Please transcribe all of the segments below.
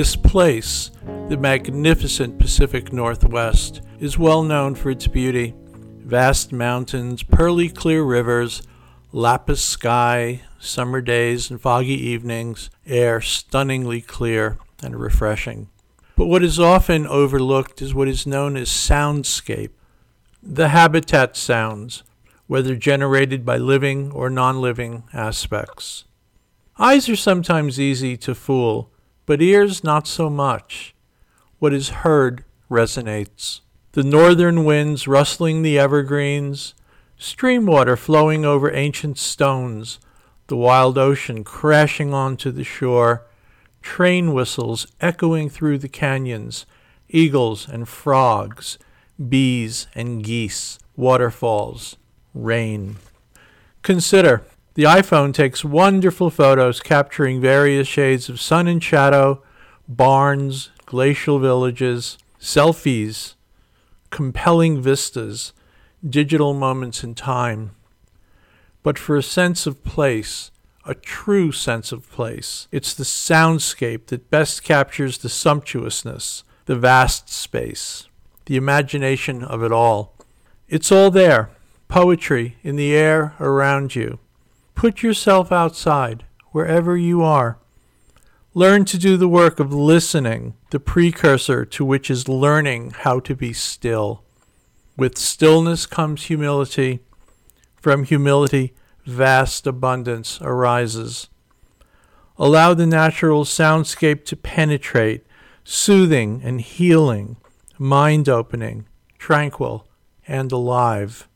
This place, the magnificent Pacific Northwest, is well known for its beauty. Vast mountains, pearly clear rivers, lapis sky, summer days and foggy evenings, air stunningly clear and refreshing. But what is often overlooked is what is known as soundscape. The habitat sounds, whether generated by living or non living aspects. Eyes are sometimes easy to fool, but ears not so much. What is heard resonates. The northern winds rustling the evergreens, stream water flowing over ancient stones, the wild ocean crashing onto the shore, train whistles echoing through the canyons, eagles and frogs, bees and geese, waterfalls, rain. Consider the iPhone takes wonderful photos capturing various shades of sun and shadow, barns, glacial villages, selfies, compelling vistas, digital moments in time. But for a sense of place, a true sense of place. It's the soundscape that best captures the sumptuousness, the vast space, the imagination of it all. It's all there, poetry in the air around you. Put yourself outside, wherever you are. Learn to do the work of listening, the precursor to which is learning how to be still. With stillness comes humility. From humility, vast abundance arises. Allow the natural soundscape to penetrate, soothing and healing, mind opening, tranquil, and alive.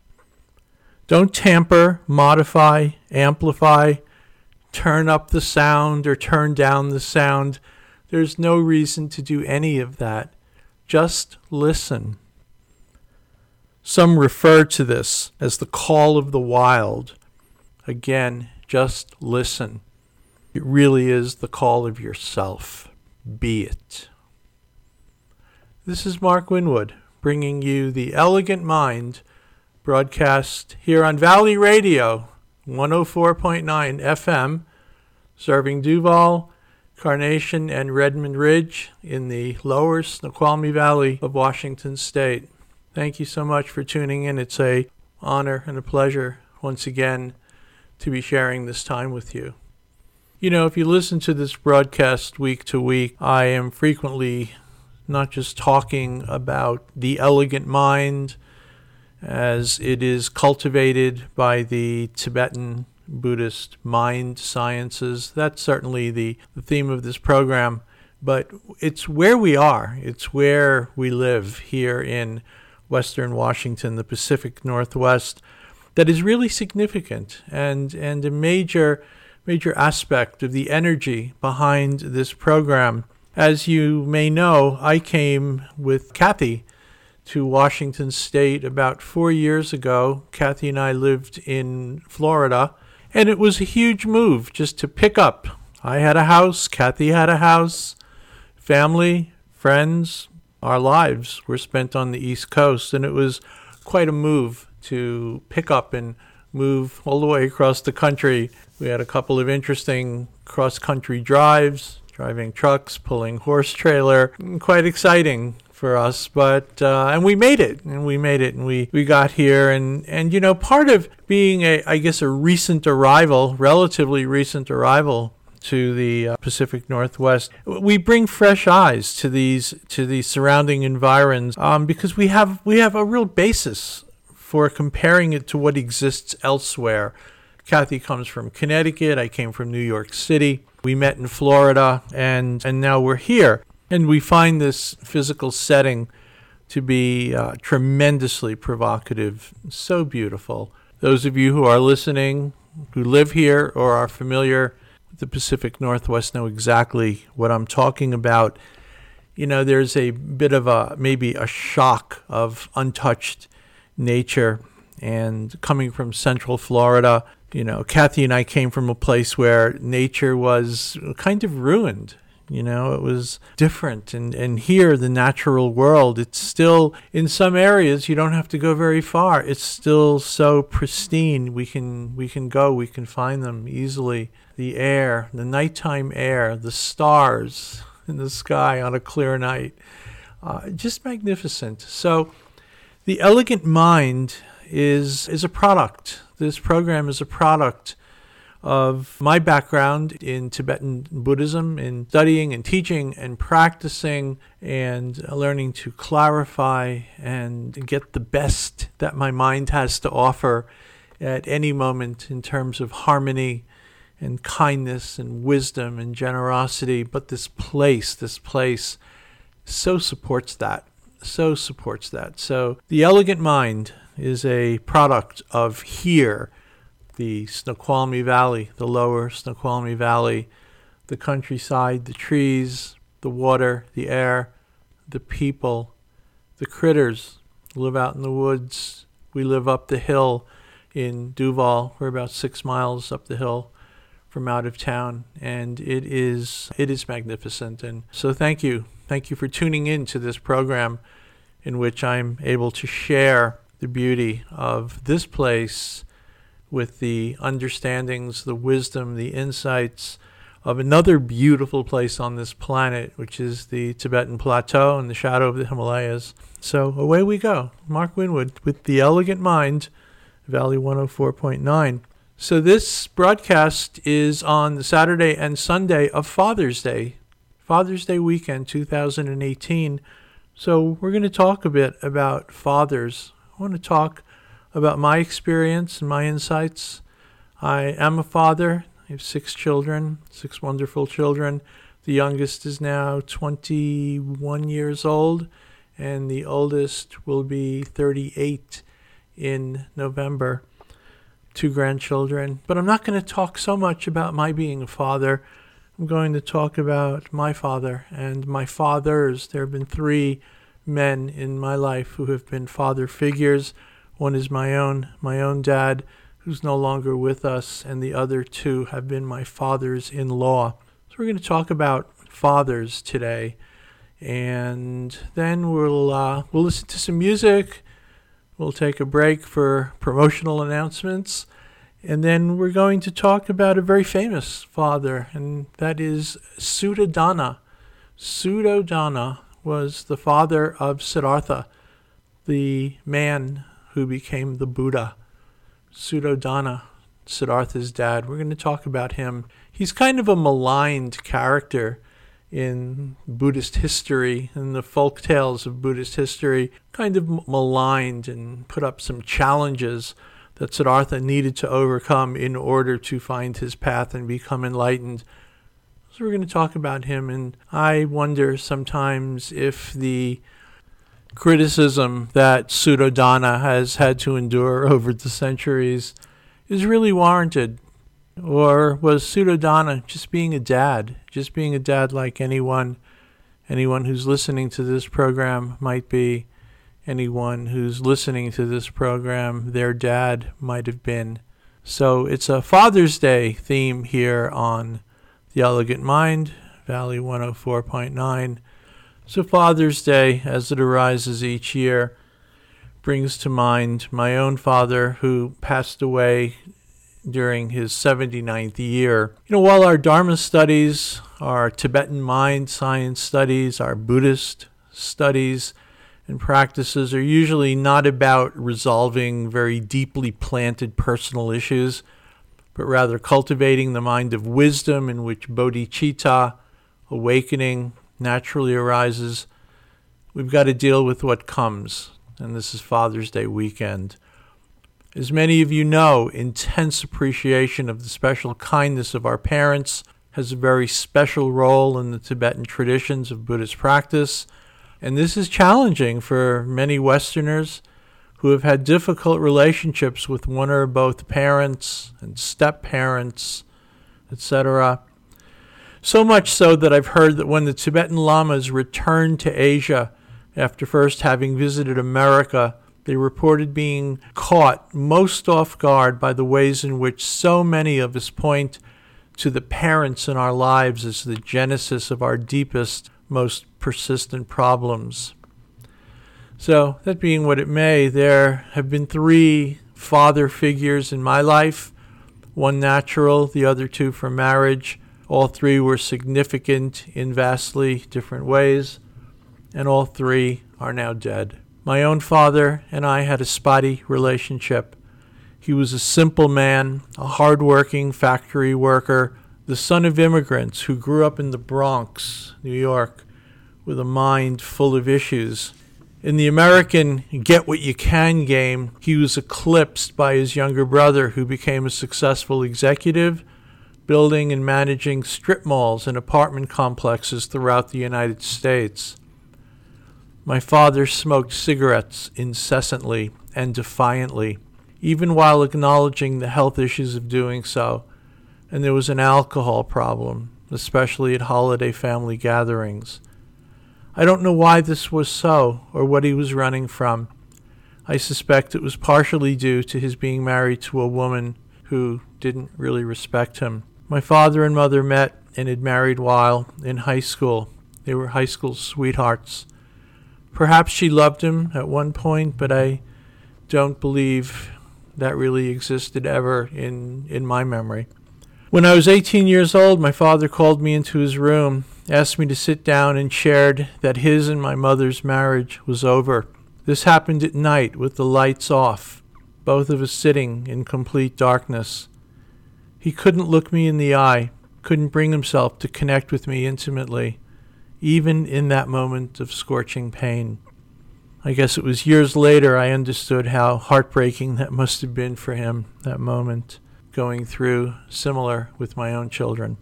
Don't tamper, modify, amplify, turn up the sound or turn down the sound. There's no reason to do any of that. Just listen. Some refer to this as the call of the wild Again, just listen. It really is the call of yourself. Be it. This is Mark Winwood bringing you the Elegant Mind broadcast here on Valley Radio 104.9 FM, serving Duvall, Carnation, and Redmond Ridge in the lower Snoqualmie Valley of Washington State. Thank you so much for tuning in. It's a honor and a pleasure once again to be sharing this time with you. You know, if you listen to this broadcast week to week, I am frequently not just talking about the elegant mind as it is cultivated by the Tibetan Buddhist mind sciences. That's certainly the, the theme of this program, but it's where we are, it's where we live here in Western Washington, the Pacific Northwest that is really significant and, and a major, major aspect of the energy behind this program. As you may know, I came with Kathy to Washington State about four years ago. Kathy and I lived in Florida, and it was a huge move just to pick up. I had a house, Kathy had a house, family, friends, our lives were spent on the East Coast, and it was quite a move to pick up and move all the way across the country. We had a couple of interesting cross country drives, driving trucks, pulling horse trailer, quite exciting for us but uh, and we made it and we made it and we we got here and and you know part of being a i guess a recent arrival relatively recent arrival to the uh, Pacific Northwest. We bring fresh eyes to these to these surrounding environs um, because we have we have a real basis for comparing it to what exists elsewhere. Kathy comes from Connecticut. I came from New York City. We met in Florida, and, and now we're here. And we find this physical setting to be uh, tremendously provocative, so beautiful. Those of you who are listening, who live here or are familiar with the Pacific Northwest, know exactly what I'm talking about. You know, there's a bit of a maybe a shock of untouched nature and coming from central Florida, you know, Kathy and I came from a place where nature was kind of ruined. You know, it was different. And, and here, the natural world, it's still, in some areas, you don't have to go very far. It's still so pristine. We can, we can go, we can find them easily. The air, the nighttime air, the stars, in the sky on a clear night. Uh, just magnificent. So, the elegant mind is is a product. This program is a product of my background in Tibetan Buddhism, in studying and teaching and practicing and learning to clarify and get the best that my mind has to offer at any moment in terms of harmony and kindness and wisdom and generosity. But this place, this place so supports that, so supports that. So the elegant mind is a product of here the Snoqualmie Valley, the lower Snoqualmie Valley, the countryside, the trees, the water, the air, the people, the critters live out in the woods. We live up the hill in Duvall. We're about six miles up the hill from out of town, and it is it is magnificent. And so, thank you, thank you for tuning in to this program, in which I'm able to share the beauty of this place with the understandings, the wisdom, the insights of another beautiful place on this planet, which is the Tibetan Plateau and the shadow of the Himalayas. So away we go. Mark Winwood with The Elegant Mind, Valley 104.9. So this broadcast is on the Saturday and Sunday of Father's Day, Father's Day weekend 2018. So we're going to talk a bit about fathers. I want to talk about my experience and my insights. I am a father. I have six children, six wonderful children. The youngest is now 21 years old, and the oldest will be 38 in November. Two grandchildren. But I'm not going to talk so much about my being a father. I'm going to talk about my father and my fathers. There have been three men in my life who have been father figures one is my own, my own dad, who's no longer with us, and the other two have been my fathers in law. So we're going to talk about fathers today, and then we'll uh, we'll listen to some music. We'll take a break for promotional announcements, and then we're going to talk about a very famous father, and that is Suddhodana. Suddhodana was the father of Siddhartha, the man who became the Buddha, Suddhodana, Siddhartha's dad. We're going to talk about him. He's kind of a maligned character in Buddhist history, in the folk tales of Buddhist history, kind of maligned and put up some challenges that Siddhartha needed to overcome in order to find his path and become enlightened. So we're going to talk about him, and I wonder sometimes if the criticism that Suddhodana has had to endure over the centuries is really warranted. Or was Suddhodana just being a dad, just being a dad like anyone, anyone who's listening to this program might be, anyone who's listening to this program, their dad might have been. So it's a Father's Day theme here on The Elegant Mind, Valley 104.9. So, Father's Day, as it arises each year, brings to mind my own father who passed away during his 79th year. You know, while our Dharma studies, our Tibetan mind science studies, our Buddhist studies, and practices are usually not about resolving very deeply planted personal issues, but rather cultivating the mind of wisdom in which bodhicitta, awakening, naturally arises, we've got to deal with what comes. And this is Father's Day weekend. As many of you know, intense appreciation of the special kindness of our parents has a very special role in the Tibetan traditions of Buddhist practice. And this is challenging for many Westerners who have had difficult relationships with one or both parents and step parents, etc. So much so that I've heard that when the Tibetan Lamas returned to Asia after first having visited America, they reported being caught most off guard by the ways in which so many of us point to the parents in our lives as the genesis of our deepest, most persistent problems. So, that being what it may, there have been three father figures in my life one natural, the other two from marriage All three were significant in vastly different ways, and all three are now dead. My own father and I had a spotty relationship. He was a simple man, a hard-working factory worker, the son of immigrants who grew up in the Bronx, New York, with a mind full of issues. In the American get what you can game, he was eclipsed by his younger brother, who became a successful executive, building and managing strip malls and apartment complexes throughout the United States. My father smoked cigarettes incessantly and defiantly, even while acknowledging the health issues of doing so, and there was an alcohol problem, especially at holiday family gatherings. I don't know why this was so or what he was running from. I suspect it was partially due to his being married to a woman who didn't really respect him. My father and mother met and had married while in high school. They were high school sweethearts. Perhaps she loved him at one point, but I don't believe that really existed ever in, in my memory. When I was 18 years old, my father called me into his room asked me to sit down and shared that his and my mother's marriage was over. This happened at night with the lights off, both of us sitting in complete darkness. He couldn't look me in the eye, couldn't bring himself to connect with me intimately, even in that moment of scorching pain. I guess it was years later I understood how heartbreaking that must have been for him, that moment, going through similar with my own children.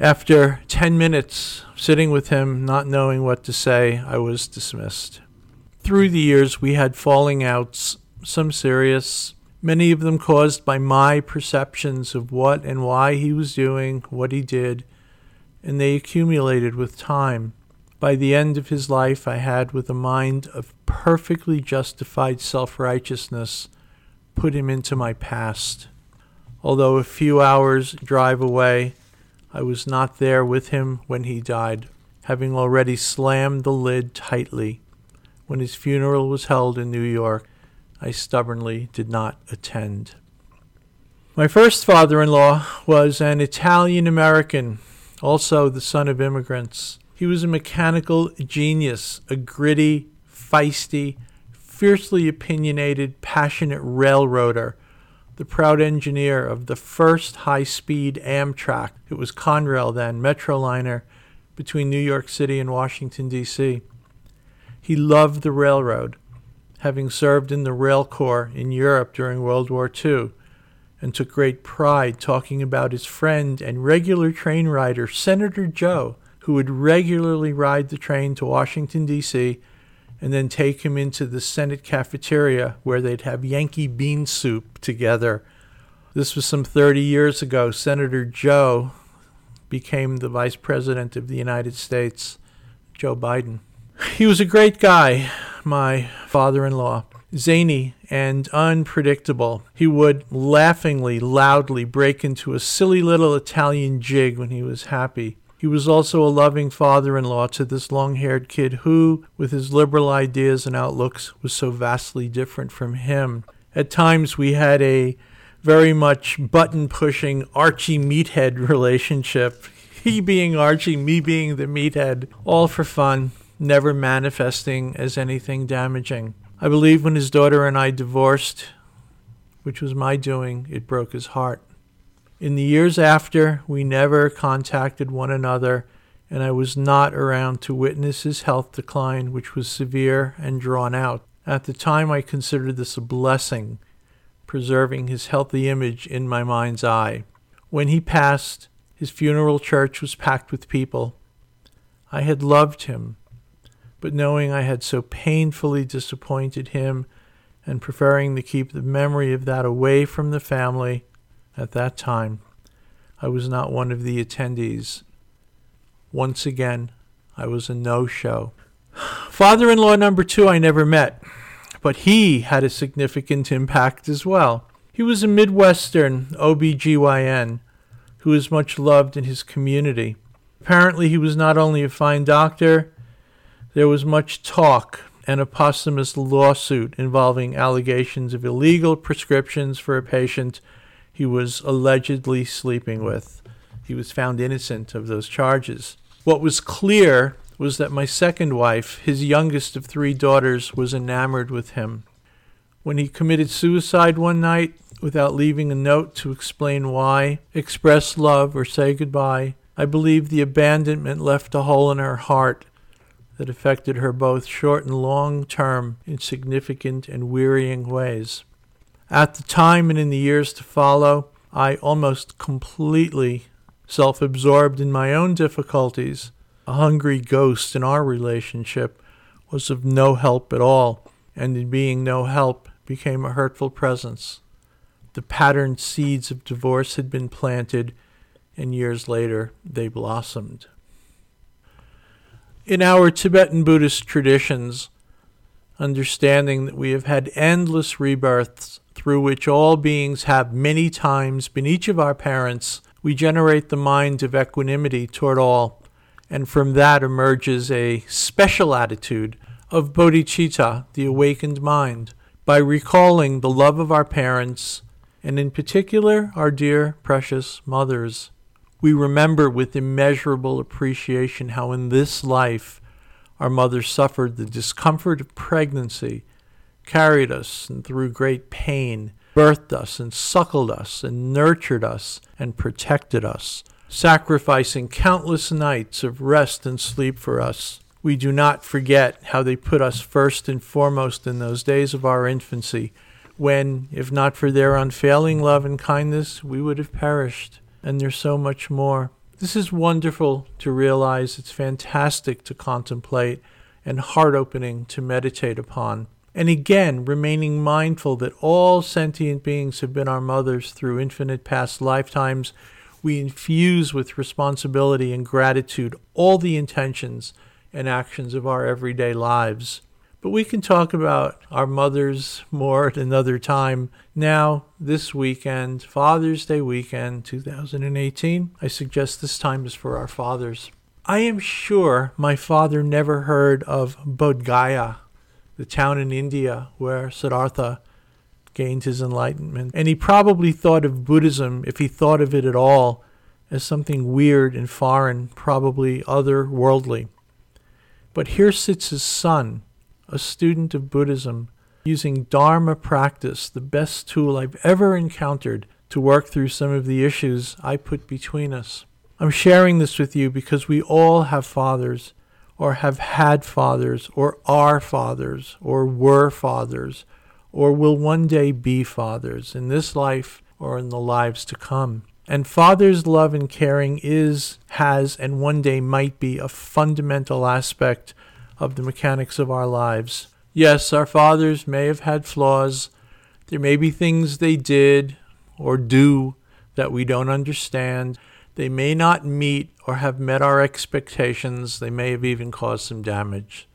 After 10 minutes sitting with him, not knowing what to say, I was dismissed. Through the years, we had falling outs, some serious, many of them caused by my perceptions of what and why he was doing what he did, and they accumulated with time. By the end of his life, I had, with a mind of perfectly justified self righteousness, put him into my past. Although a few hours' drive away, I was not there with him when he died, having already slammed the lid tightly. When his funeral was held in New York, I stubbornly did not attend. My first father in law was an Italian American, also the son of immigrants. He was a mechanical genius, a gritty, feisty, fiercely opinionated, passionate railroader the proud engineer of the first high speed Amtrak. It was Conrail then, Metroliner, between New York City and Washington, D.C. He loved the railroad, having served in the Rail Corps in Europe during World War II, and took great pride talking about his friend and regular train rider, Senator Joe, who would regularly ride the train to Washington, D.C and then take him into the Senate cafeteria where they'd have Yankee bean soup together. This was some 30 years ago. Senator Joe became the Vice President of the United States, Joe Biden. He was a great guy, my father in law. Zany and unpredictable. He would laughingly, loudly break into a silly little Italian jig when he was happy. He was also a loving father in law to this long haired kid who, with his liberal ideas and outlooks, was so vastly different from him. At times, we had a very much button pushing Archie meathead relationship. He being Archie, me being the meathead, all for fun, never manifesting as anything damaging. I believe when his daughter and I divorced, which was my doing, it broke his heart. In the years after, we never contacted one another, and I was not around to witness his health decline, which was severe and drawn out. At the time, I considered this a blessing, preserving his healthy image in my mind's eye. When he passed, his funeral church was packed with people. I had loved him, but knowing I had so painfully disappointed him and preferring to keep the memory of that away from the family, at that time, I was not one of the attendees. Once again, I was a no show. Father in law number two, I never met, but he had a significant impact as well. He was a Midwestern OBGYN who was much loved in his community. Apparently, he was not only a fine doctor, there was much talk and a posthumous lawsuit involving allegations of illegal prescriptions for a patient he was allegedly sleeping with. he was found innocent of those charges. What was clear was that my second wife, his youngest of three daughters, was enamored with him. When he committed suicide one night, without leaving a note to explain why, express love, or say goodbye, I believe the abandonment left a hole in her heart that affected her both short and long term in significant and wearying ways. At the time and in the years to follow, I almost completely self absorbed in my own difficulties. A hungry ghost in our relationship was of no help at all, and in being no help became a hurtful presence. The patterned seeds of divorce had been planted, and years later they blossomed. In our Tibetan Buddhist traditions, understanding that we have had endless rebirths through which all beings have many times been each of our parents, we generate the mind of equanimity toward all, and from that emerges a special attitude of bodhicitta, the awakened mind, by recalling the love of our parents, and in particular our dear, precious mothers we remember with immeasurable appreciation how in this life our mother suffered the discomfort of pregnancy, carried us and through great pain, birthed us and suckled us and nurtured us and protected us, sacrificing countless nights of rest and sleep for us. We do not forget how they put us first and foremost in those days of our infancy, when, if not for their unfailing love and kindness, we would have perished and there's so much more. This is wonderful to realize. It's fantastic to contemplate and heart opening to meditate upon. And again, remaining mindful that all sentient beings have been our mothers through infinite past lifetimes, we infuse with responsibility and gratitude all the intentions and actions of our everyday lives. But we can talk about our mothers more at another time. Now, this weekend, Father's Day weekend 2018, I suggest this time is for our fathers. I am sure my father never heard of Bodh Gaya, the town in India where Siddhartha gained his enlightenment. And he probably thought of Buddhism, if he thought of it at all, as something weird and foreign, probably otherworldly. But here sits his son a student of Buddhism, using Dharma practice, the best tool I've ever encountered to work through some of the issues I put between us. I'm sharing this with you because we all have fathers, or have had fathers, or are fathers, or were fathers, or will one day be fathers in this life or in the lives to come. And father's love and caring is, has, and one day might be a fundamental aspect of the mechanics of our lives. Yes, our fathers may have had flaws. There may be things they did or do that we don't understand. They may not meet or have met our expectations. They may have even caused some damage.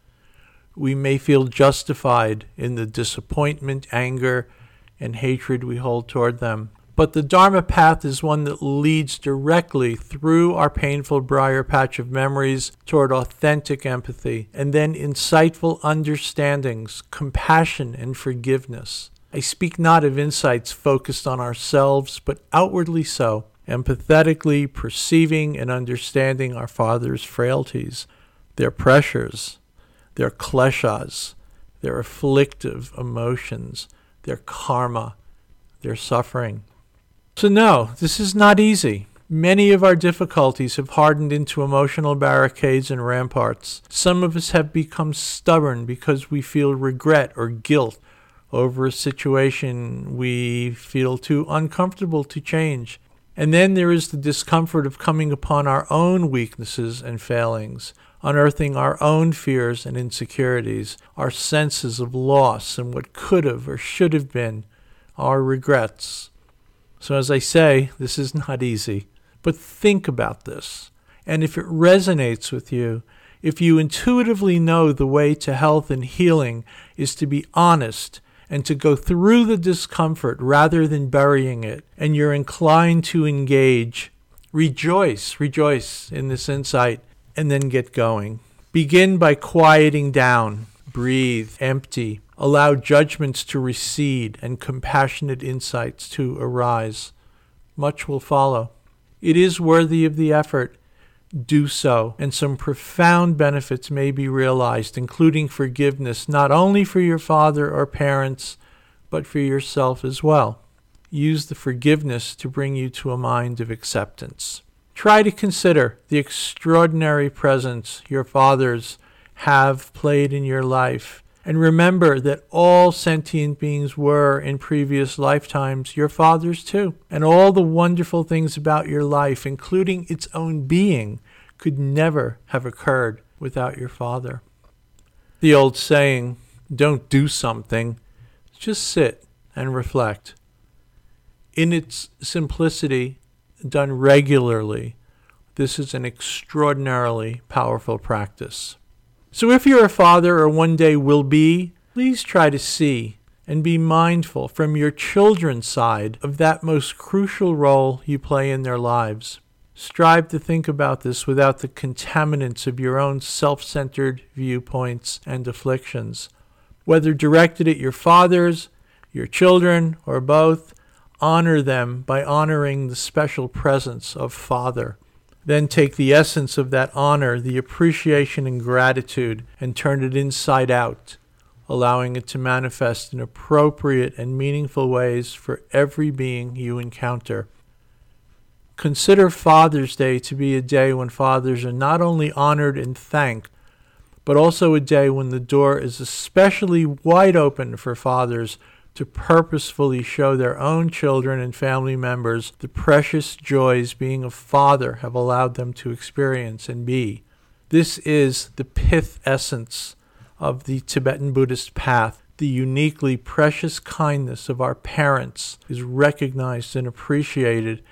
We may feel justified in the disappointment, anger, and hatred we hold toward them. But the Dharma path is one that leads directly through our painful briar patch of memories toward authentic empathy and then insightful understandings, compassion, and forgiveness. I speak not of insights focused on ourselves, but outwardly so, empathetically perceiving and understanding our Father's frailties, their pressures, their kleshas, their afflictive emotions, their karma, their suffering. So, no, this is not easy. Many of our difficulties have hardened into emotional barricades and ramparts. Some of us have become stubborn because we feel regret or guilt over a situation we feel too uncomfortable to change. And then there is the discomfort of coming upon our own weaknesses and failings, unearthing our own fears and insecurities, our senses of loss and what could have or should have been, our regrets. So, as I say, this is not easy, but think about this. And if it resonates with you, if you intuitively know the way to health and healing is to be honest and to go through the discomfort rather than burying it, and you're inclined to engage, rejoice, rejoice in this insight, and then get going. Begin by quieting down, breathe, empty, Allow judgments to recede and compassionate insights to arise. Much will follow. It is worthy of the effort. Do so, and some profound benefits may be realized, including forgiveness not only for your father or parents, but for yourself as well. Use the forgiveness to bring you to a mind of acceptance. Try to consider the extraordinary presence your fathers have played in your life. And remember that all sentient beings were in previous lifetimes your fathers too. And all the wonderful things about your life, including its own being, could never have occurred without your father. The old saying, don't do something, just sit and reflect. In its simplicity, done regularly, this is an extraordinarily powerful practice. So if you're a father or one day will be, please try to see and be mindful from your children's side of that most crucial role you play in their lives. Strive to think about this without the contaminants of your own self centered viewpoints and afflictions. Whether directed at your fathers, your children, or both, honor them by honoring the special presence of Father. Then take the essence of that honor, the appreciation and gratitude, and turn it inside out, allowing it to manifest in appropriate and meaningful ways for every being you encounter. Consider Father's Day to be a day when fathers are not only honored and thanked, but also a day when the door is especially wide open for fathers to purposefully show their own children and family members the precious joys being a father have allowed them to experience and be. This is the pith essence of the Tibetan Buddhist path. The uniquely precious kindness of our parents is recognized and appreciated,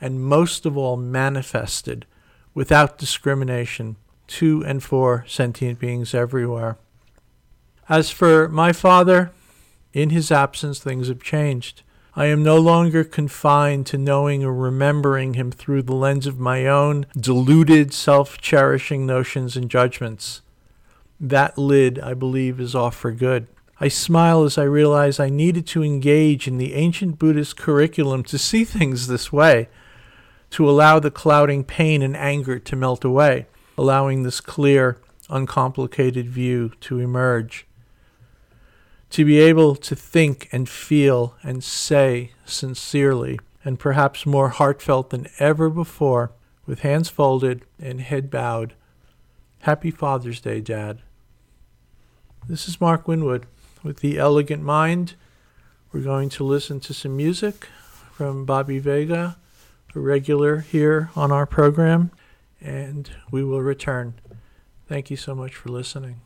and most of all manifested without discrimination to and for sentient beings everywhere. As for my father, in his absence, things have changed. I am no longer confined to knowing or remembering him through the lens of my own deluded, self cherishing notions and judgments. That lid, I believe, is off for good. I smile as I realize I needed to engage in the ancient Buddhist curriculum to see things this way, to allow the clouding pain and anger to melt away, allowing this clear, uncomplicated view to emerge to be able to think and feel and say sincerely and perhaps more heartfelt than ever before, with hands folded and head bowed. Happy Father's Day, Dad. This is Mark Winwood with The Elegant Mind. We're going to listen to some music from Bobby Vega, a regular here on our program, and we will return. Thank you so much for listening.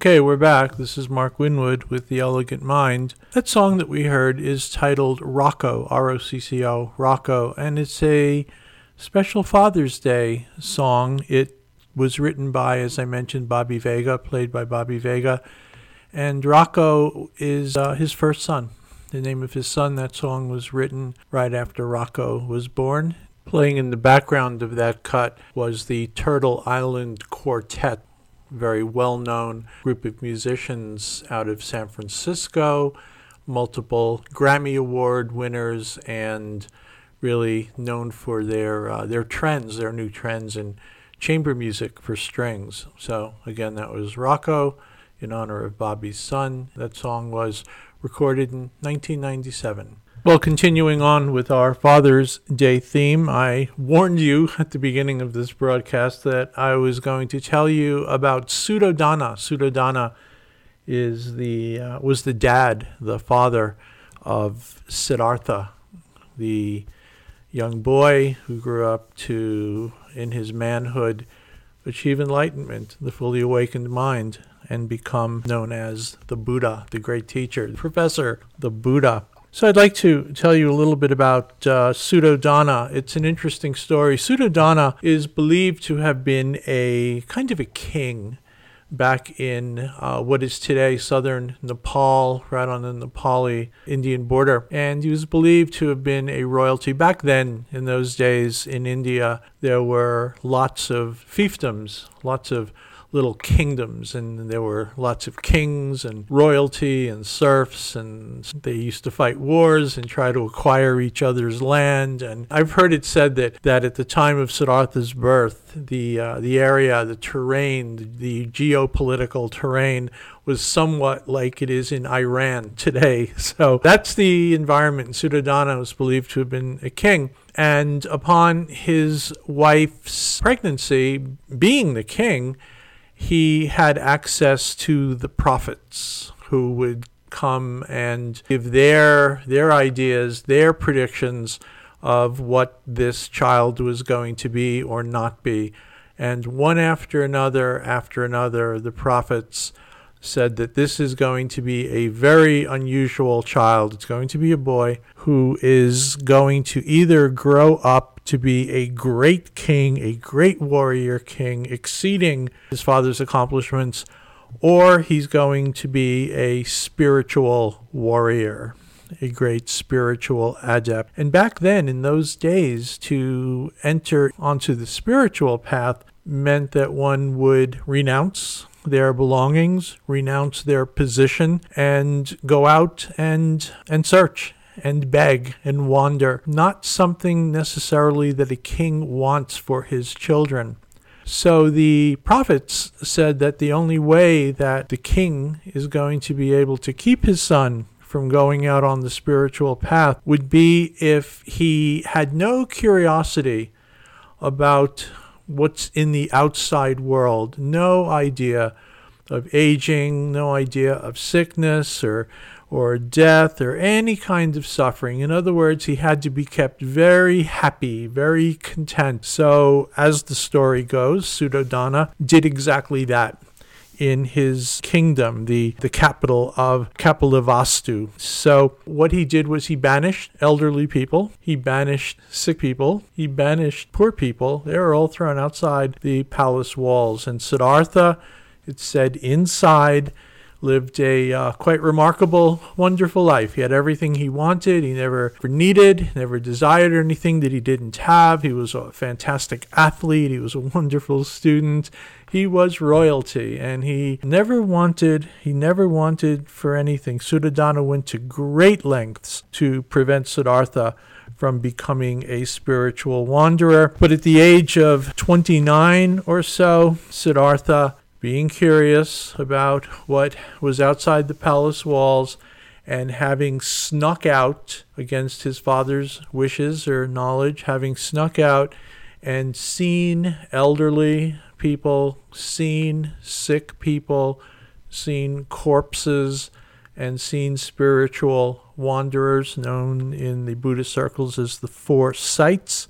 Okay, we're back. This is Mark Winwood with The Elegant Mind. That song that we heard is titled Rocco, R O C C O, Rocco, and it's a special Father's Day song. It was written by, as I mentioned, Bobby Vega, played by Bobby Vega, and Rocco is uh, his first son. The name of his son, that song was written right after Rocco was born. Playing in the background of that cut was the Turtle Island Quartet very well known group of musicians out of San Francisco, multiple Grammy Award winners, and really known for their uh, their trends, their new trends in chamber music for strings. So again, that was Rocco in honor of Bobby's son. That song was recorded in 1997. Well, continuing on with our Father's Day theme, I warned you at the beginning of this broadcast that I was going to tell you about Suddhodana. Suddhodana is the uh, was the dad, the father of Siddhartha, the young boy who grew up to, in his manhood, achieve enlightenment, the fully awakened mind, and become known as the Buddha, the great teacher, the professor, the Buddha. So I'd like to tell you a little bit about uh, Suddhodana. It's an interesting story. Suddhodana is believed to have been a kind of a king back in uh, what is today southern Nepal, right on the Nepali Indian border. And he was believed to have been a royalty. Back then, in those days in India, there were lots of fiefdoms, lots of little kingdoms, and there were lots of kings and royalty and serfs, and they used to fight wars and try to acquire each other's land. And I've heard it said that, that at the time of Siddhartha's birth, the uh, the area, the terrain, the, the geopolitical terrain was somewhat like it is in Iran today. So that's the environment. Suddhodana was believed to have been a king. And upon his wife's pregnancy, being the king, he had access to the prophets who would come and give their their ideas, their predictions of what this child was going to be or not be. And one after another, after another, the prophets said that this is going to be a very unusual child. It's going to be a boy who is going to either grow up to be a great king, a great warrior king, exceeding his father's accomplishments, or he's going to be a spiritual warrior, a great spiritual adept. And back then, in those days, to enter onto the spiritual path meant that one would renounce their belongings, renounce their position, and go out and and search and beg and wander, not something necessarily that a king wants for his children. So the prophets said that the only way that the king is going to be able to keep his son from going out on the spiritual path would be if he had no curiosity about what's in the outside world, no idea of aging, no idea of sickness or or death or any kind of suffering. In other words, he had to be kept very happy, very content. So, as the story goes, Suddhodana did exactly that in his kingdom, the, the capital of Kapilavastu. So, what he did was he banished elderly people, he banished sick people, he banished poor people. They were all thrown outside the palace walls. And Siddhartha, it said, inside lived a uh, quite remarkable, wonderful life. He had everything he wanted. He never needed, never desired anything that he didn't have. He was a fantastic athlete. He was a wonderful student. He was royalty, and he never wanted. He never wanted for anything. Suddhodana went to great lengths to prevent Siddhartha from becoming a spiritual wanderer. But at the age of 29 or so, Siddhartha being curious about what was outside the palace walls and having snuck out against his father's wishes or knowledge, having snuck out and seen elderly people, seen sick people, seen corpses, and seen spiritual wanderers known in the Buddhist circles as the four sights.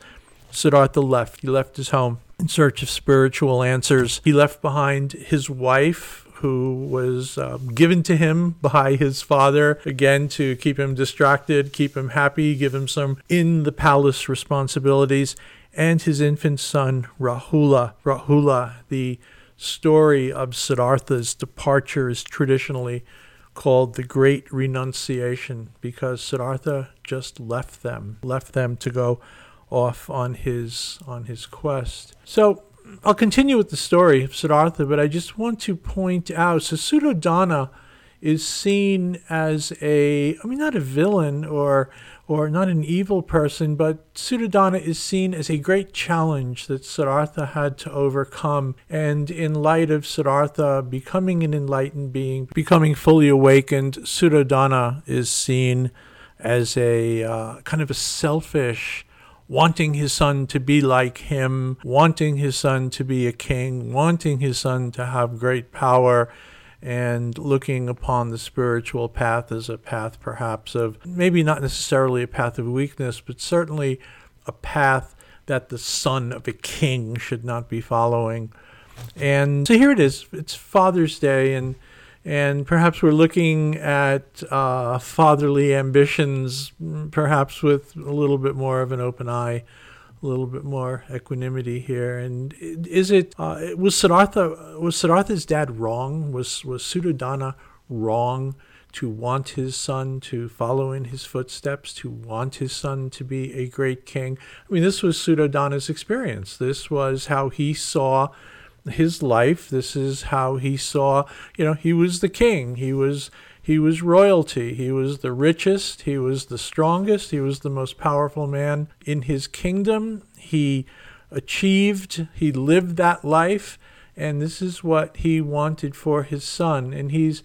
Siddhartha left. He left his home in search of spiritual answers. He left behind his wife, who was uh, given to him by his father, again, to keep him distracted, keep him happy, give him some in the palace responsibilities, and his infant son, Rahula. Rahula, the story of Siddhartha's departure is traditionally called the Great Renunciation because Siddhartha just left them, left them to go off on his on his quest. So I'll continue with the story of Siddhartha, but I just want to point out so Suddhodana is seen as a I mean not a villain or or not an evil person, but Suddhodana is seen as a great challenge that Siddhartha had to overcome. And in light of Siddhartha becoming an enlightened being, becoming fully awakened, Suddhodana is seen as a uh, kind of a selfish, wanting his son to be like him, wanting his son to be a king, wanting his son to have great power and looking upon the spiritual path as a path perhaps of maybe not necessarily a path of weakness, but certainly a path that the son of a king should not be following. And so here it is. It's Father's Day, and and perhaps we're looking at uh, fatherly ambitions, perhaps with a little bit more of an open eye a little bit more equanimity here. And is it uh, was Siddhartha was Siddhartha's dad wrong? Was was Suddhodana wrong to want his son to follow in his footsteps, to want his son to be a great king? I mean, this was Suddhodana's experience. This was how he saw his life. This is how he saw. You know, he was the king. He was he was royalty. He was the richest. He was the strongest. He was the most powerful man in his kingdom. He achieved, he lived that life. And this is what he wanted for his son. And he's,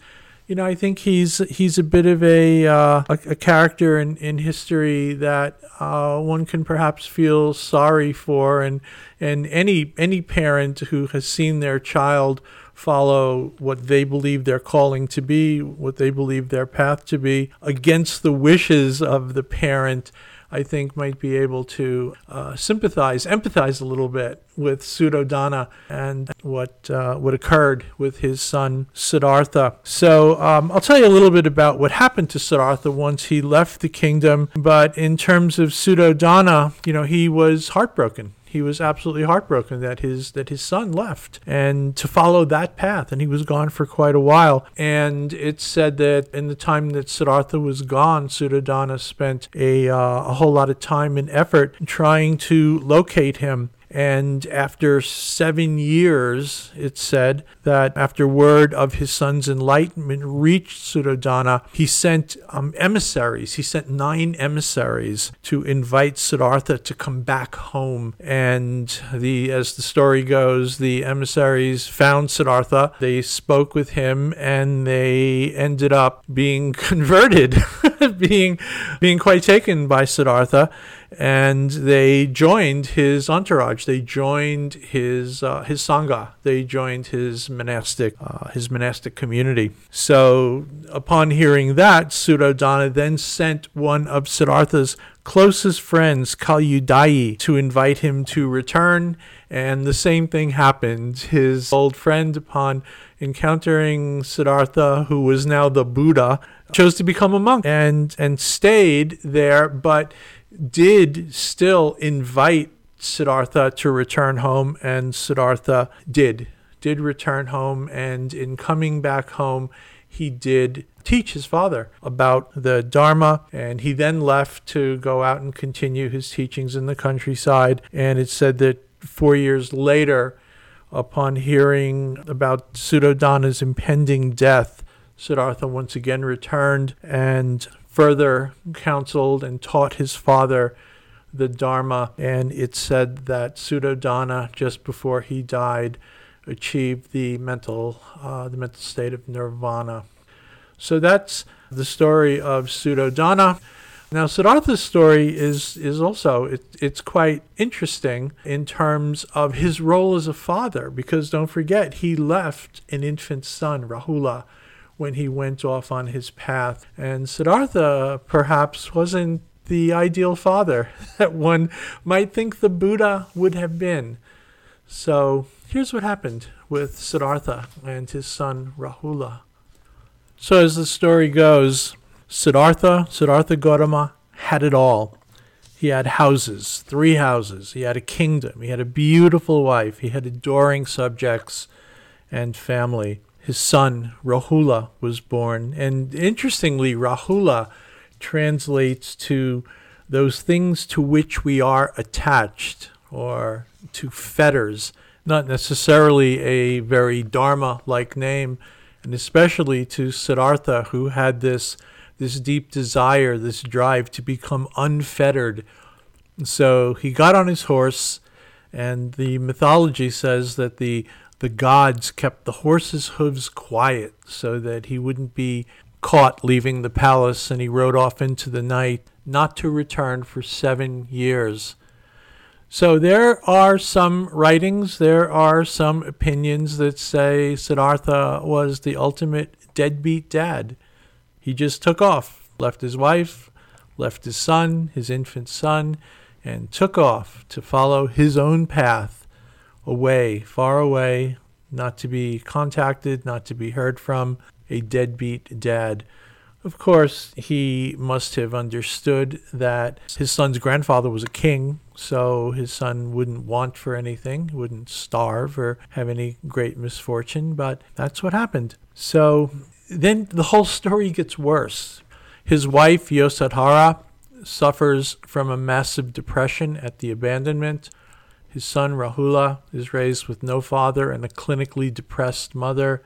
you know, I think he's he's a bit of a uh, a, a, character in, in history that uh, one can perhaps feel sorry for, and and any any parent who has seen their child follow what they believe their calling to be, what they believe their path to be, against the wishes of the parent, I think might be able to uh, sympathize, empathize a little bit with Suddhodana and what uh, what occurred with his son Siddhartha. So um, I'll tell you a little bit about what happened to Siddhartha once he left the kingdom. But in terms of Suddhodana, you know, he was heartbroken he was absolutely heartbroken that his that his son left and to follow that path and he was gone for quite a while. And it's said that in the time that Siddhartha was gone Suddhodana spent a, uh, a whole lot of time and effort trying to locate him and after seven years, it said that after word of his son's enlightenment reached Suddhodana, he sent um, emissaries. He sent nine emissaries to invite Siddhartha to come back home. And the, as the story goes, the emissaries found Siddhartha. They spoke with him, and they ended up being converted, being being quite taken by Siddhartha and they joined his entourage. They joined his uh, his sangha. They joined his monastic uh, his monastic community. So upon hearing that, Suddhodana then sent one of Siddhartha's closest friends, Kalyudayi, to invite him to return. And the same thing happened. His old friend, upon encountering Siddhartha, who was now the Buddha, chose to become a monk and and stayed there, but did still invite Siddhartha to return home, and Siddhartha did, did return home. And in coming back home, he did teach his father about the Dharma, and he then left to go out and continue his teachings in the countryside. And it's said that four years later, upon hearing about Suddhodana's impending death, Siddhartha once again returned and further counseled and taught his father the Dharma. And it said that Suddhodana, just before he died, achieved the mental, uh, the mental state of nirvana. So that's the story of Suddhodana. Now, Siddhartha's story is, is also, it, it's quite interesting in terms of his role as a father, because don't forget, he left an infant son, Rahula, when he went off on his path. And Siddhartha perhaps wasn't the ideal father that one might think the Buddha would have been. So here's what happened with Siddhartha and his son Rahula. So as the story goes, Siddhartha, Siddhartha Gautama had it all. He had houses, three houses. He had a kingdom. He had a beautiful wife. He had adoring subjects and family. His son, Rahula, was born. And interestingly, Rahula translates to those things to which we are attached or to fetters, not necessarily a very Dharma like name, and especially to Siddhartha, who had this this deep desire, this drive to become unfettered. So he got on his horse, and the mythology says that the the gods kept the horse's hooves quiet so that he wouldn't be caught leaving the palace, and he rode off into the night, not to return for seven years. So there are some writings, there are some opinions that say Siddhartha was the ultimate deadbeat dad. He just took off, left his wife, left his son, his infant son, and took off to follow his own path away, far away, not to be contacted, not to be heard from, a deadbeat dad. Of course, he must have understood that his son's grandfather was a king, so his son wouldn't want for anything, wouldn't starve or have any great misfortune, but that's what happened. So then the whole story gets worse. His wife, Yasodhara, suffers from a massive depression at the abandonment. His son, Rahula, is raised with no father and a clinically depressed mother.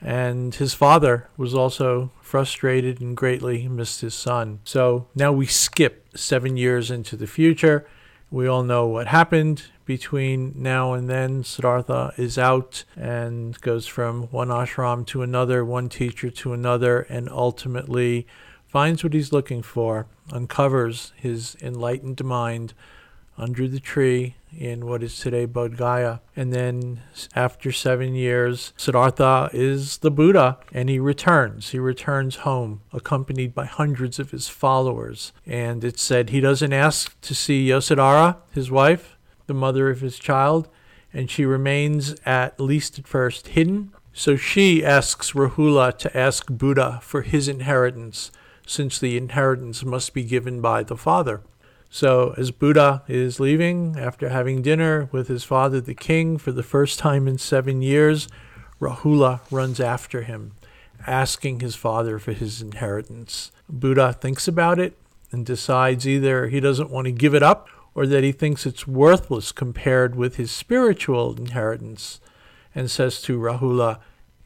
And his father was also frustrated and greatly missed his son. So now we skip seven years into the future. We all know what happened between now and then. Siddhartha is out and goes from one ashram to another, one teacher to another, and ultimately finds what he's looking for, uncovers his enlightened mind under the tree in what is today Bodh Gaya. And then after seven years, Siddhartha is the Buddha and he returns. He returns home accompanied by hundreds of his followers. And it said he doesn't ask to see Yasodhara, his wife, the mother of his child, and she remains at least at first hidden. So she asks Rahula to ask Buddha for his inheritance, since the inheritance must be given by the father. So, as Buddha is leaving after having dinner with his father, the king, for the first time in seven years, Rahula runs after him, asking his father for his inheritance. Buddha thinks about it and decides either he doesn't want to give it up or that he thinks it's worthless compared with his spiritual inheritance, and says to Rahula,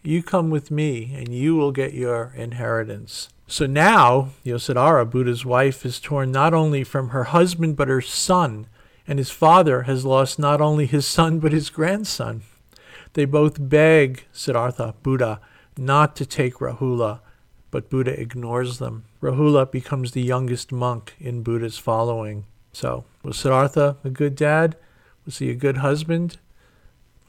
You come with me and you will get your inheritance. So now, Yasodhara, Buddha's wife, is torn not only from her husband but her son, and his father has lost not only his son but his grandson. They both beg Siddhartha, Buddha, not to take Rahula, but Buddha ignores them. Rahula becomes the youngest monk in Buddha's following. So, was Siddhartha a good dad? Was he a good husband?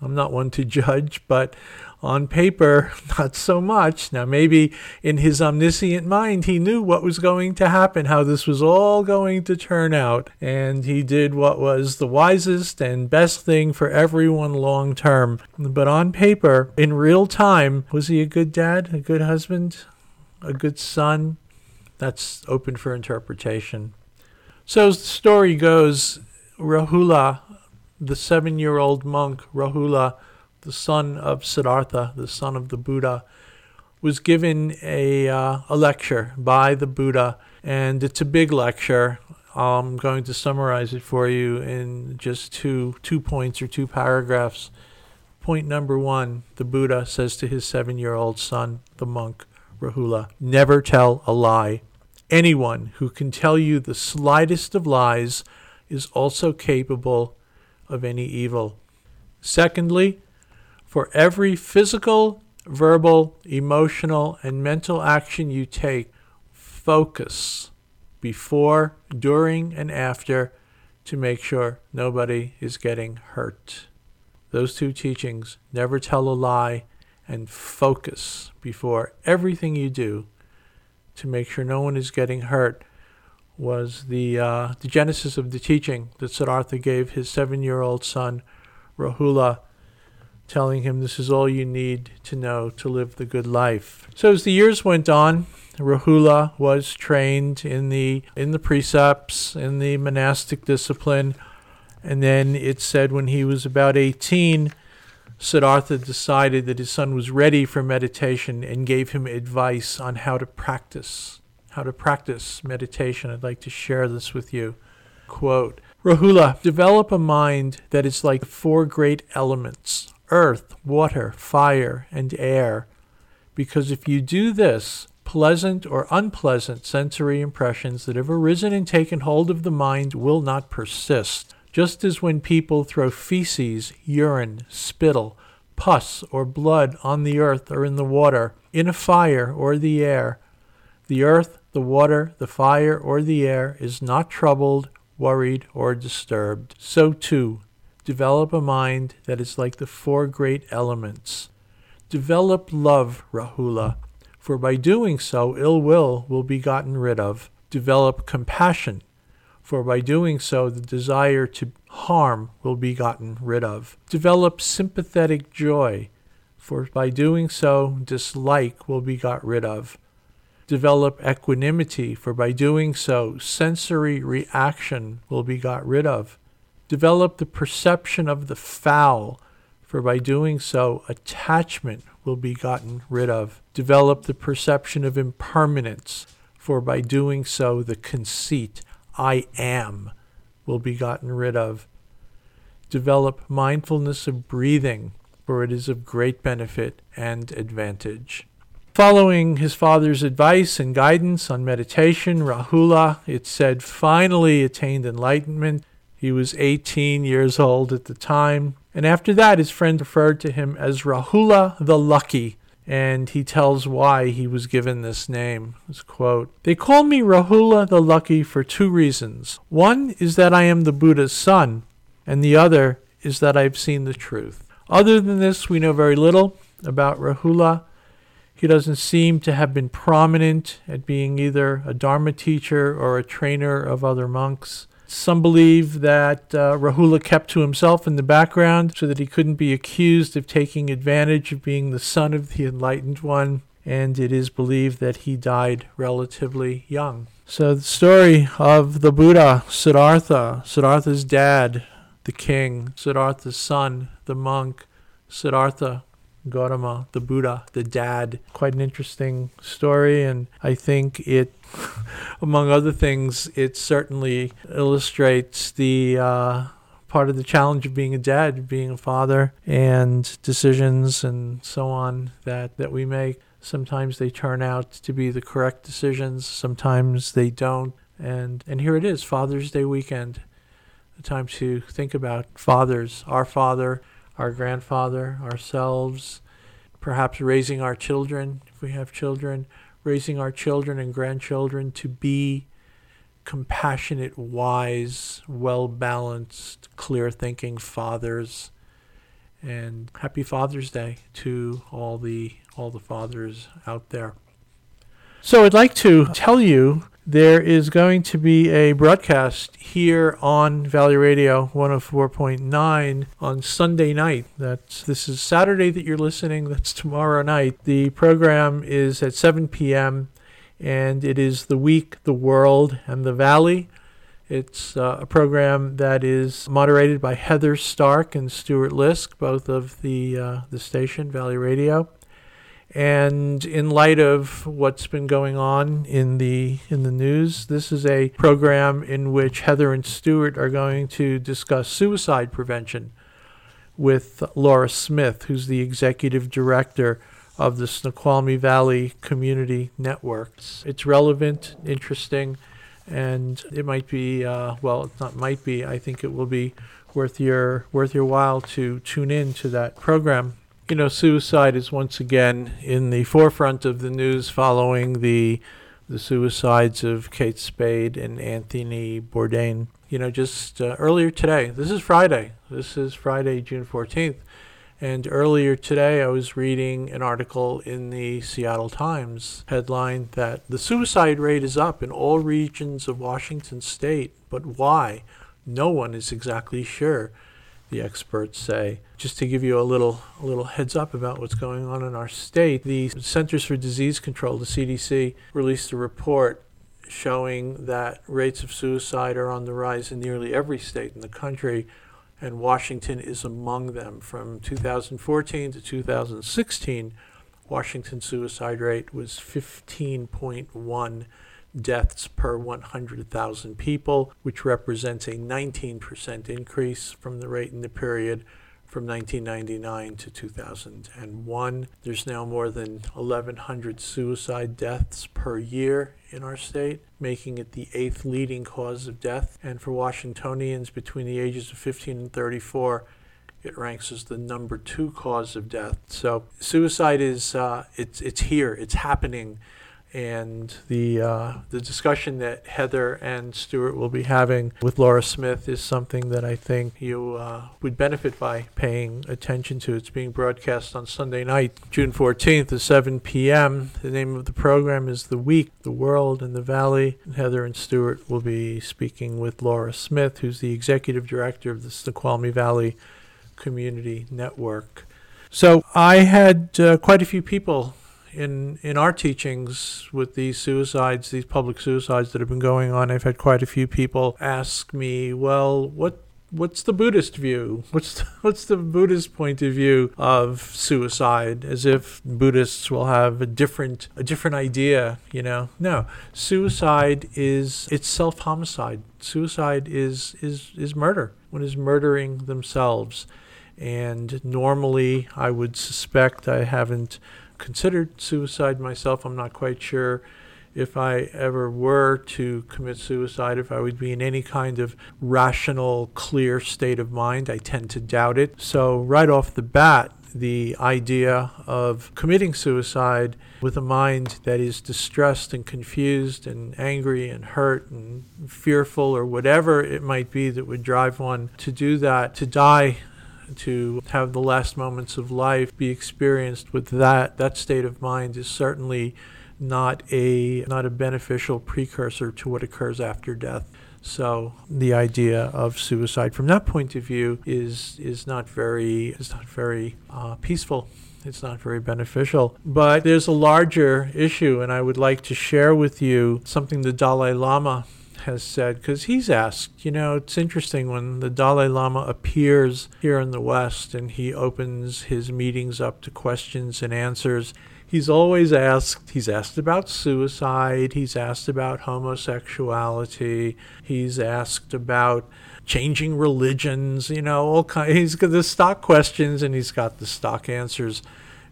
I'm not one to judge, but on paper, not so much. Now, maybe in his omniscient mind, he knew what was going to happen, how this was all going to turn out, and he did what was the wisest and best thing for everyone long term. But on paper, in real time, was he a good dad, a good husband, a good son? That's open for interpretation. So, the story goes, Rahula, the seven year old monk, Rahula, the son of Siddhartha, the son of the Buddha, was given a, uh, a lecture by the Buddha, and it's a big lecture. I'm going to summarize it for you in just two, two points or two paragraphs. Point number one the Buddha says to his seven year old son, the monk, Rahula, never tell a lie. Anyone who can tell you the slightest of lies is also capable of any evil. Secondly, for every physical, verbal, emotional, and mental action you take, focus before, during, and after to make sure nobody is getting hurt. Those two teachings never tell a lie and focus before everything you do to make sure no one is getting hurt was the, uh, the genesis of the teaching that Siddhartha gave his seven year old son Rahula, telling him this is all you need to know to live the good life. So as the years went on, Rahula was trained in the in the precepts, in the monastic discipline, and then it said when he was about 18, Siddhartha decided that his son was ready for meditation and gave him advice on how to practice, how to practice meditation. I'd like to share this with you. Quote, Rahula, develop a mind that is like the four great elements, earth, water, fire, and air. Because if you do this, pleasant or unpleasant sensory impressions that have arisen and taken hold of the mind will not persist. Just as when people throw feces, urine, spittle, pus, or blood on the earth or in the water, in a fire or the air, the earth, the water, the fire, or the air is not troubled, worried, or disturbed. So too, develop a mind that is like the four great elements. Develop love, Rahula, for by doing so, ill will will be gotten rid of. Develop compassion, for by doing so, the desire to harm will be gotten rid of. Develop sympathetic joy, for by doing so, dislike will be got rid of. Develop equanimity, for by doing so, sensory reaction will be got rid of. Develop the perception of the foul, for by doing so, attachment will be gotten rid of. Develop the perception of impermanence, for by doing so, the conceit, I am, will be gotten rid of. Develop mindfulness of breathing, for it is of great benefit and advantage. Following his father's advice and guidance on meditation, Rahula, it said, finally attained enlightenment. He was 18 years old at the time. And after that, his friend referred to him as Rahula the Lucky, and he tells why he was given this name. Quote They call me Rahula the Lucky for two reasons. One is that I am the Buddha's son, and the other is that I've seen the truth. Other than this, we know very little about Rahula. He doesn't seem to have been prominent at being either a Dharma teacher or a trainer of other monks. Some believe that uh, Rahula kept to himself in the background so that he couldn't be accused of taking advantage of being the son of the enlightened one, and it is believed that he died relatively young. So, the story of the Buddha, Siddhartha, Siddhartha's dad, the king, Siddhartha's son, the monk, Siddhartha Gautama, the Buddha, the dad. Quite an interesting story, and I think it, among other things, it certainly illustrates the uh, part of the challenge of being a dad, being a father, and decisions and so on that, that we make. Sometimes they turn out to be the correct decisions, sometimes they don't. And, and here it is, Father's Day weekend, a time to think about fathers, our father, our grandfather, ourselves, perhaps raising our children, if we have children, raising our children and grandchildren to be compassionate, wise, well balanced, clear thinking fathers. And happy Father's Day to all the all the fathers out there. So I'd like to tell you there is going to be a broadcast here on Valley Radio 104.9 on Sunday night. That's this is Saturday that you're listening. That's tomorrow night. The program is at 7 p.m. and it is the week, the world, and the Valley. It's uh, a program that is moderated by Heather Stark and Stuart Lisk, both of the uh, the station Valley Radio. And in light of what's been going on in the in the news, this is a program in which Heather and Stuart are going to discuss suicide prevention with Laura Smith, who's the executive director of the Snoqualmie Valley Community Networks. It's relevant, interesting, and it might be uh, well, it not might be. I think it will be worth your worth your while to tune in to that program you know, suicide is once again in the forefront of the news following the the suicides of Kate Spade and Anthony Bourdain. You know, just uh, earlier today, this is Friday. This is Friday, June 14th. And earlier today, I was reading an article in the Seattle Times headline that the suicide rate is up in all regions of Washington state. But why? No one is exactly sure. The experts say. Just to give you a little a little heads up about what's going on in our state, the Centers for Disease Control, the CDC, released a report showing that rates of suicide are on the rise in nearly every state in the country, and Washington is among them. From 2014 to 2016, Washington's suicide rate was 15.1 deaths per 100,000 people, which represents a 19% increase from the rate in the period from 1999 to 2001. There's now more than 1,100 suicide deaths per year in our state, making it the eighth leading cause of death. And for Washingtonians between the ages of 15 and 34, it ranks as the number two cause of death. So suicide is uh, it's it's here, it's happening and the uh, the discussion that Heather and Stuart will be having with Laura Smith is something that I think you uh, would benefit by paying attention to. It's being broadcast on Sunday night, June 14th at 7 p.m. The name of the program is The Week, the World, and the Valley. Heather and Stuart will be speaking with Laura Smith, who's the executive director of the Snoqualmie Valley Community Network. So I had uh, quite a few people in in our teachings with these suicides, these public suicides that have been going on, I've had quite a few people ask me, "Well, what what's the Buddhist view? What's the, what's the Buddhist point of view of suicide? As if Buddhists will have a different a different idea, you know? No, suicide is it's self homicide. Suicide is is is murder. One is murdering themselves, and normally I would suspect I haven't considered suicide myself. I'm not quite sure if I ever were to commit suicide, if I would be in any kind of rational, clear state of mind. I tend to doubt it. So, right off the bat, the idea of committing suicide with a mind that is distressed and confused and angry and hurt and fearful or whatever it might be that would drive one to do that, to die to have the last moments of life be experienced with that that state of mind is certainly not a not a beneficial precursor to what occurs after death. So the idea of suicide from that point of view is is not very is not very uh, peaceful. It's not very beneficial. But there's a larger issue, and I would like to share with you something the Dalai Lama has said, because he's asked, you know, it's interesting when the Dalai Lama appears here in the West and he opens his meetings up to questions and answers. He's always asked, he's asked about suicide, he's asked about homosexuality, he's asked about changing religions, you know, all kind. He's got the stock questions and he's got the stock answers.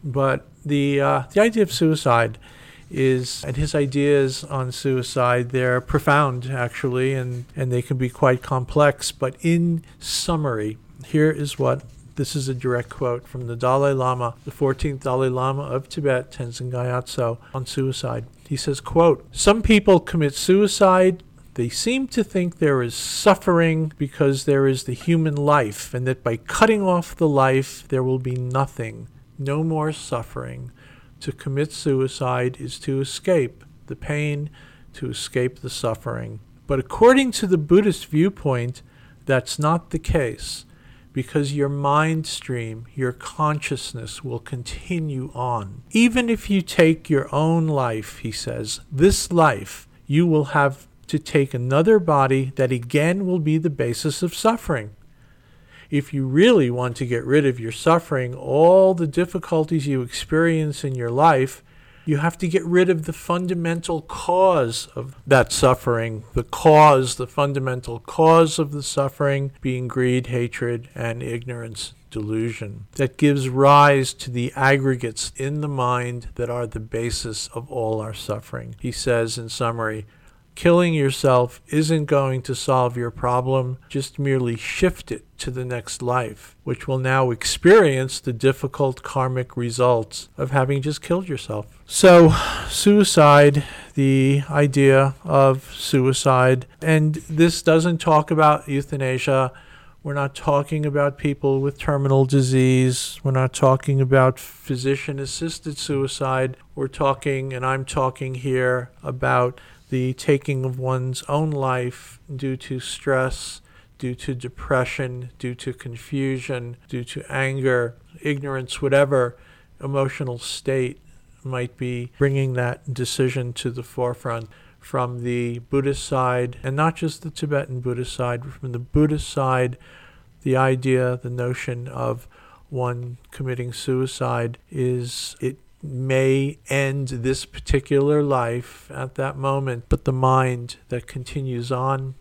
But the uh, the idea of suicide is and his ideas on suicide they're profound actually and and they can be quite complex but in summary here is what this is a direct quote from the Dalai Lama, the 14th Dalai Lama of Tibet, Tenzin Gyatso, on suicide. He says, quote, Some people commit suicide they seem to think there is suffering because there is the human life, and that by cutting off the life, there will be nothing, no more suffering. To commit suicide is to escape the pain, to escape the suffering. But according to the Buddhist viewpoint, that's not the case because your mind stream, your consciousness will continue on. Even if you take your own life, he says, this life, you will have to take another body that again will be the basis of suffering if you really want to get rid of your suffering, all the difficulties you experience in your life, you have to get rid of the fundamental cause of that suffering. The cause, the fundamental cause of the suffering being greed, hatred, and ignorance, delusion, that gives rise to the aggregates in the mind that are the basis of all our suffering. He says, in summary, Killing yourself isn't going to solve your problem, just merely shift it to the next life, which will now experience the difficult karmic results of having just killed yourself. So, suicide, the idea of suicide, and this doesn't talk about euthanasia. We're not talking about people with terminal disease. We're not talking about physician assisted suicide. We're talking, and I'm talking here about the taking of one's own life due to stress, due to depression, due to confusion, due to anger, ignorance, whatever emotional state might be bringing that decision to the forefront from the Buddhist side, and not just the Tibetan Buddhist side, from the Buddhist side, the idea, the notion of one committing suicide is it may end this particular life at that moment, but the mind that continues on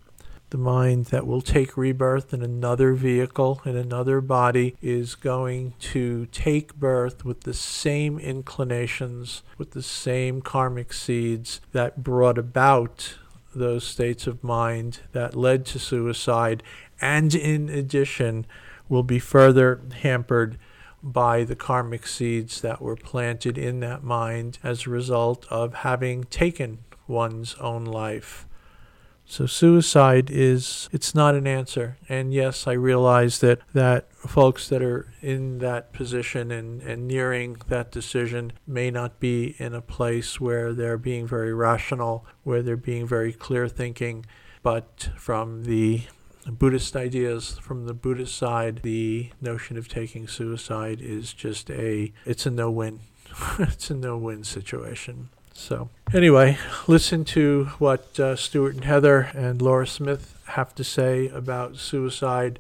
the mind that will take rebirth in another vehicle, in another body, is going to take birth with the same inclinations, with the same karmic seeds that brought about those states of mind that led to suicide, and in addition, will be further hampered by the karmic seeds that were planted in that mind as a result of having taken one's own life. So suicide is it's not an answer. And yes, I realize that that folks that are in that position and, and nearing that decision may not be in a place where they're being very rational, where they're being very clear thinking, but from the Buddhist ideas from the Buddhist side, the notion of taking suicide is just a it's a no-win. it's a no-win situation. So, anyway, listen to what uh, Stuart and Heather and Laura Smith have to say about suicide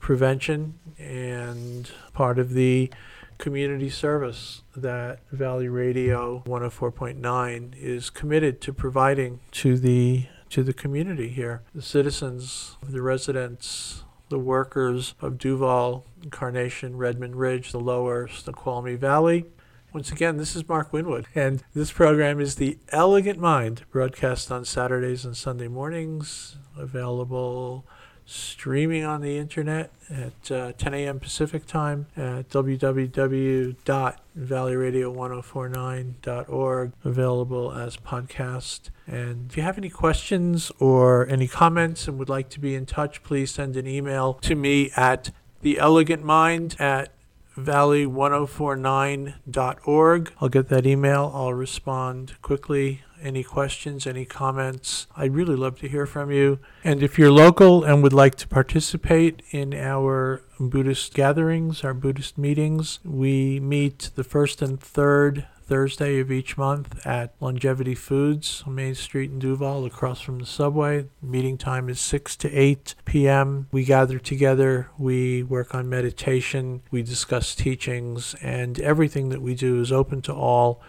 prevention and part of the community service that Valley Radio 104.9 is committed to providing to the to the community here, the citizens, the residents, the workers of Duvall, Carnation, Redmond Ridge, the lower Snoqualmie Valley, once again, this is Mark Winwood, and this program is The Elegant Mind, broadcast on Saturdays and Sunday mornings, available streaming on the internet at uh, 10 a.m. Pacific time at www.valleyradio1049.org, available as podcast. And if you have any questions or any comments and would like to be in touch, please send an email to me at theelegantmind at valley1049.org. I'll get that email. I'll respond quickly. Any questions, any comments? I'd really love to hear from you. And if you're local and would like to participate in our Buddhist gatherings, our Buddhist meetings, we meet the first and third Thursday of each month at Longevity Foods on Main Street in Duvall, across from the subway. Meeting time is 6 to 8 p.m. We gather together, we work on meditation, we discuss teachings, and everything that we do is open to all,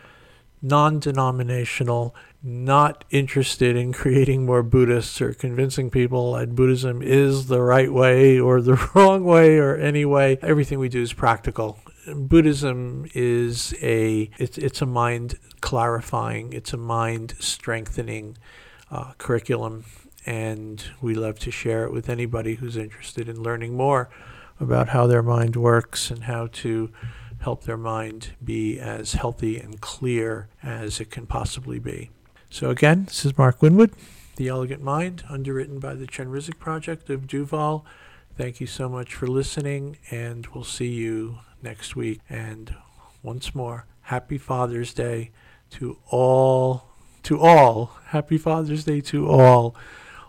non denominational, not interested in creating more Buddhists or convincing people that Buddhism is the right way or the wrong way or any way. Everything we do is practical Buddhism is a it's it's a mind clarifying, it's a mind strengthening uh, curriculum, and we love to share it with anybody who's interested in learning more about how their mind works and how to help their mind be as healthy and clear as it can possibly be. So again, this is Mark Winwood, The Elegant Mind, underwritten by the Chenrezig Project of Duvall. Thank you so much for listening, and we'll see you next week. And once more, happy Father's Day to all, to all. Happy Father's Day to all.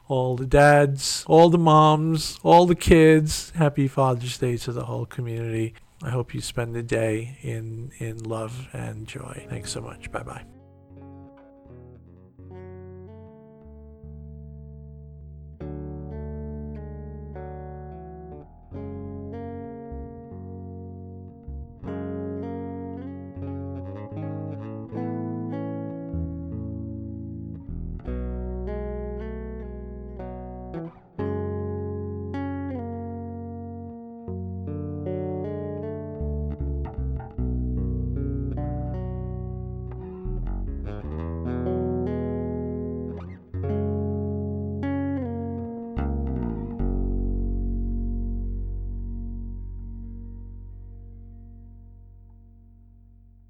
All the dads, all the moms, all the kids. Happy Father's Day to the whole community. I hope you spend the day in, in love and joy. Thanks so much. Bye bye.